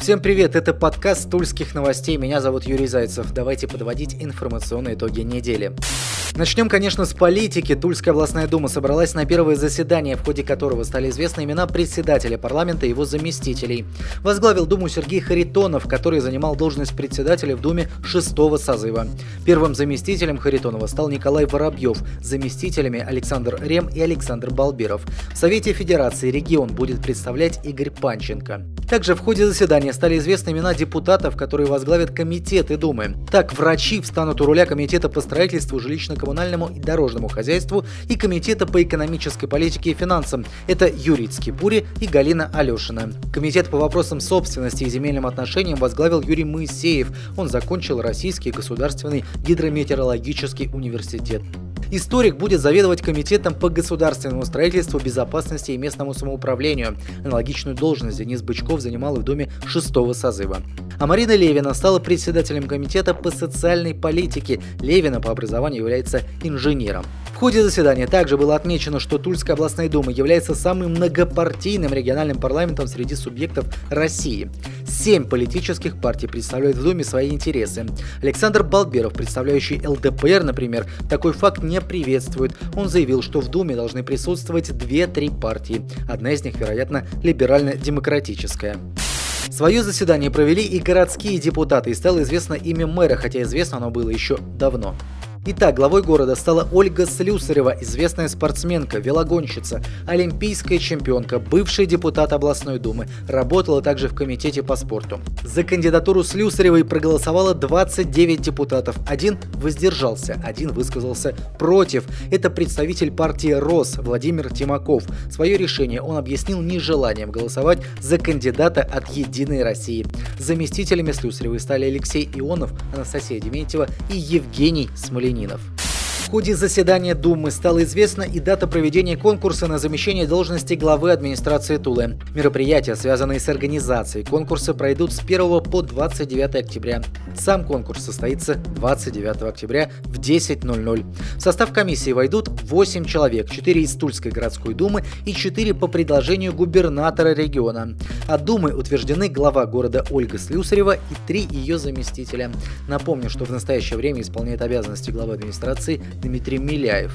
Всем привет, это подкаст Тульских новостей. Меня зовут Юрий Зайцев. Давайте подводить информационные итоги недели. Начнем, конечно, с политики. Тульская областная дума собралась на первое заседание, в ходе которого стали известны имена председателя парламента и его заместителей. Возглавил думу Сергей Харитонов, который занимал должность председателя в думе шестого созыва. Первым заместителем Харитонова стал Николай Воробьев, заместителями Александр Рем и Александр Балбиров. В Совете Федерации регион будет представлять Игорь Панченко. Также в ходе заседания стали известны имена депутатов, которые возглавят комитеты Думы. Так, врачи встанут у руля комитета по строительству жилищно коммунальному и дорожному хозяйству и Комитета по экономической политике и финансам. Это Юрий Цкипури и Галина Алешина. Комитет по вопросам собственности и земельным отношениям возглавил Юрий Моисеев. Он закончил Российский государственный гидрометеорологический университет. Историк будет заведовать комитетом по государственному строительству, безопасности и местному самоуправлению. Аналогичную должность Денис Бычков занимал и в Доме шестого созыва. А Марина Левина стала председателем комитета по социальной политике. Левина по образованию является инженером. В ходе заседания также было отмечено, что Тульская областная дума является самым многопартийным региональным парламентом среди субъектов России. Семь политических партий представляют в Думе свои интересы. Александр Балберов, представляющий ЛДПР, например, такой факт не приветствует. Он заявил, что в Думе должны присутствовать две-три партии. Одна из них, вероятно, либерально-демократическая. Свое заседание провели и городские депутаты, и стало известно имя мэра, хотя известно оно было еще давно. Итак, главой города стала Ольга Слюсарева, известная спортсменка, велогонщица, олимпийская чемпионка, бывший депутат областной думы, работала также в комитете по спорту. За кандидатуру Слюсаревой проголосовало 29 депутатов, один воздержался, один высказался против. Это представитель партии РОС Владимир Тимаков. Свое решение он объяснил нежеланием голосовать за кандидата от «Единой России». Заместителями Слюсаревой стали Алексей Ионов, Анастасия Дементьева и Евгений Смоленин. Ленинов. В ходе заседания Думы стала известна и дата проведения конкурса на замещение должности главы администрации Тулы. Мероприятия, связанные с организацией конкурса, пройдут с 1 по 29 октября. Сам конкурс состоится 29 октября в 10.00. В состав комиссии войдут 8 человек, 4 из Тульской городской думы и 4 по предложению губернатора региона. От Думы утверждены глава города Ольга Слюсарева и три ее заместителя. Напомню, что в настоящее время исполняет обязанности главы администрации Дмитрий Миляев.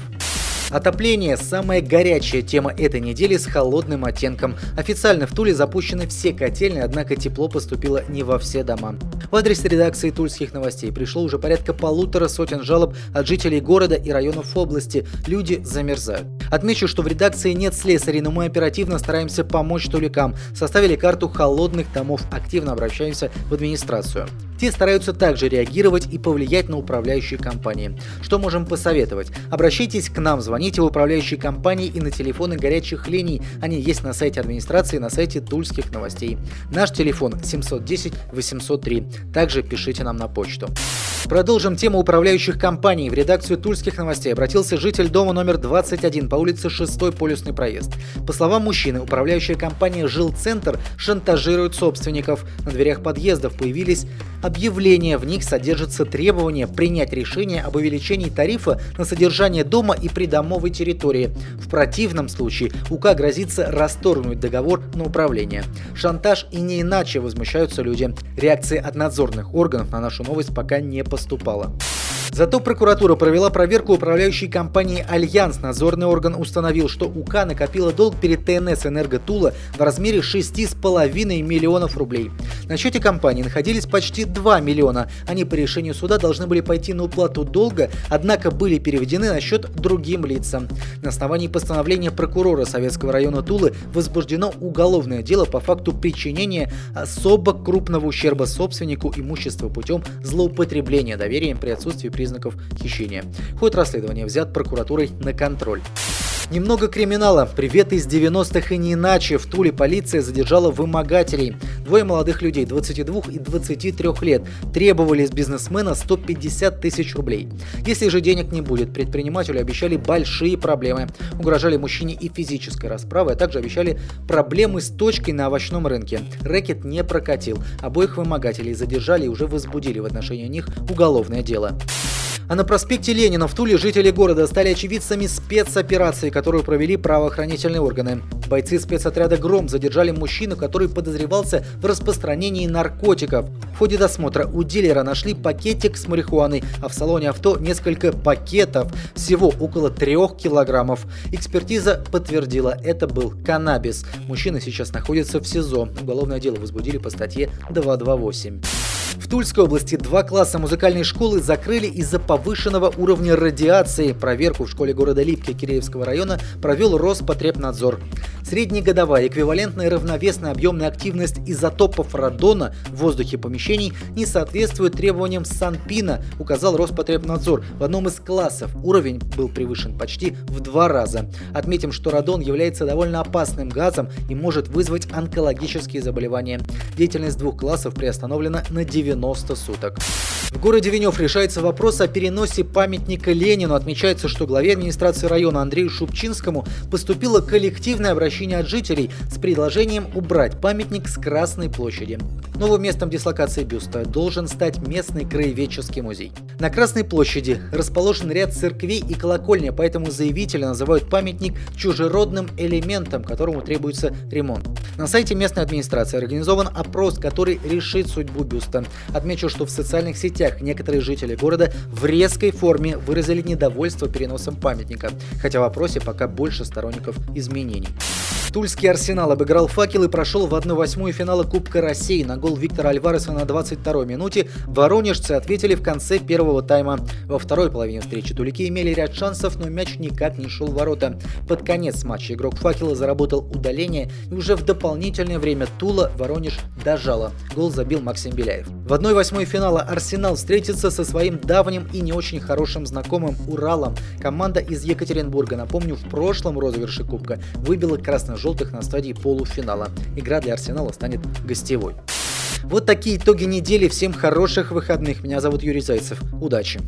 Отопление – самая горячая тема этой недели с холодным оттенком. Официально в Туле запущены все котельные, однако тепло поступило не во все дома. В адрес редакции Тульских новостей пришло уже порядка полутора сотен жалоб от жителей города и районов области. Люди замерзают. Отмечу, что в редакции нет слесарей, но мы оперативно стараемся помочь туликам. Составили карту холодных домов, активно обращаемся в администрацию. Те стараются также реагировать и повлиять на управляющие компании. Что можем посоветовать? Обращайтесь к нам, звоните в управляющие компании и на телефоны горячих линий. Они есть на сайте администрации, на сайте Тульских новостей. Наш телефон 710 803. Также пишите нам на почту. Продолжим тему управляющих компаний. В редакцию Тульских новостей обратился житель дома номер 21 по улице 6 полюсный проезд. По словам мужчины, управляющая компания «Жилцентр» шантажирует собственников. На дверях подъездов появились объявления. В них содержится требование принять решение об увеличении тарифа на содержание дома и придомовой территории. В противном случае УК грозится расторгнуть договор на управление. Шантаж и не иначе возмущаются люди. Реакции от надзорных органов на нашу новость пока не поступало. Зато прокуратура провела проверку управляющей компании «Альянс». Надзорный орган установил, что УК накопила долг перед ТНС «Энерго Тула» в размере 6,5 миллионов рублей. На счете компании находились почти 2 миллиона. Они по решению суда должны были пойти на уплату долга, однако были переведены на счет другим лицам. На основании постановления прокурора Советского района Тулы возбуждено уголовное дело по факту причинения особо крупного ущерба собственнику имущества путем злоупотребления доверием при отсутствии признаков хищения. Ход расследования взят прокуратурой на контроль. Немного криминала. Привет из 90-х и не иначе. В Туле полиция задержала вымогателей. Двое молодых людей, 22 и 23 лет, требовали с бизнесмена 150 тысяч рублей. Если же денег не будет, предпринимателю обещали большие проблемы. Угрожали мужчине и физической расправой, а также обещали проблемы с точкой на овощном рынке. Рэкет не прокатил. Обоих вымогателей задержали и уже возбудили в отношении них уголовное дело. А на проспекте Ленина в Туле жители города стали очевидцами спецоперации, которую провели правоохранительные органы. Бойцы спецотряда «Гром» задержали мужчину, который подозревался в распространении наркотиков. В ходе досмотра у дилера нашли пакетик с марихуаной, а в салоне авто несколько пакетов, всего около трех килограммов. Экспертиза подтвердила, это был каннабис. Мужчина сейчас находится в СИЗО. Уголовное дело возбудили по статье 228. В Тульской области два класса музыкальной школы закрыли из-за повышенного уровня радиации. Проверку в школе города Липки Киреевского района провел Роспотребнадзор. Среднегодовая эквивалентная равновесная объемная активность изотопов радона в воздухе помещений не соответствует требованиям Санпина, указал Роспотребнадзор. В одном из классов уровень был превышен почти в два раза. Отметим, что радон является довольно опасным газом и может вызвать онкологические заболевания. Деятельность двух классов приостановлена на 90 суток. В городе Венев решается вопрос о переносе памятника Ленину. Отмечается, что главе администрации района Андрею Шупчинскому поступило коллективное обращение от жителей с предложением убрать памятник с Красной площади. Новым местом дислокации бюста должен стать местный краеведческий музей. На Красной площади расположен ряд церквей и колокольня, поэтому заявители называют памятник чужеродным элементом, которому требуется ремонт. На сайте местной администрации организован опрос, который решит судьбу бюста. Отмечу, что в социальных сетях некоторые жители города в резкой форме выразили недовольство переносом памятника, хотя в вопросе пока больше сторонников изменений. Тульский Арсенал обыграл факел и прошел в 1-8 финала Кубка России. На гол Виктора Альвареса на 22-й минуте воронежцы ответили в конце первого тайма. Во второй половине встречи тулики имели ряд шансов, но мяч никак не шел в ворота. Под конец матча игрок факела заработал удаление, и уже в дополнительное время Тула Воронеж дожала. Гол забил Максим Беляев. В 1-8 финала Арсенал встретится со своим давним и не очень хорошим знакомым Уралом. Команда из Екатеринбурга, напомню, в прошлом розыгрыше Кубка выбила красно желтых на стадии полуфинала. Игра для Арсенала станет гостевой. Вот такие итоги недели. Всем хороших выходных. Меня зовут Юрий Зайцев. Удачи!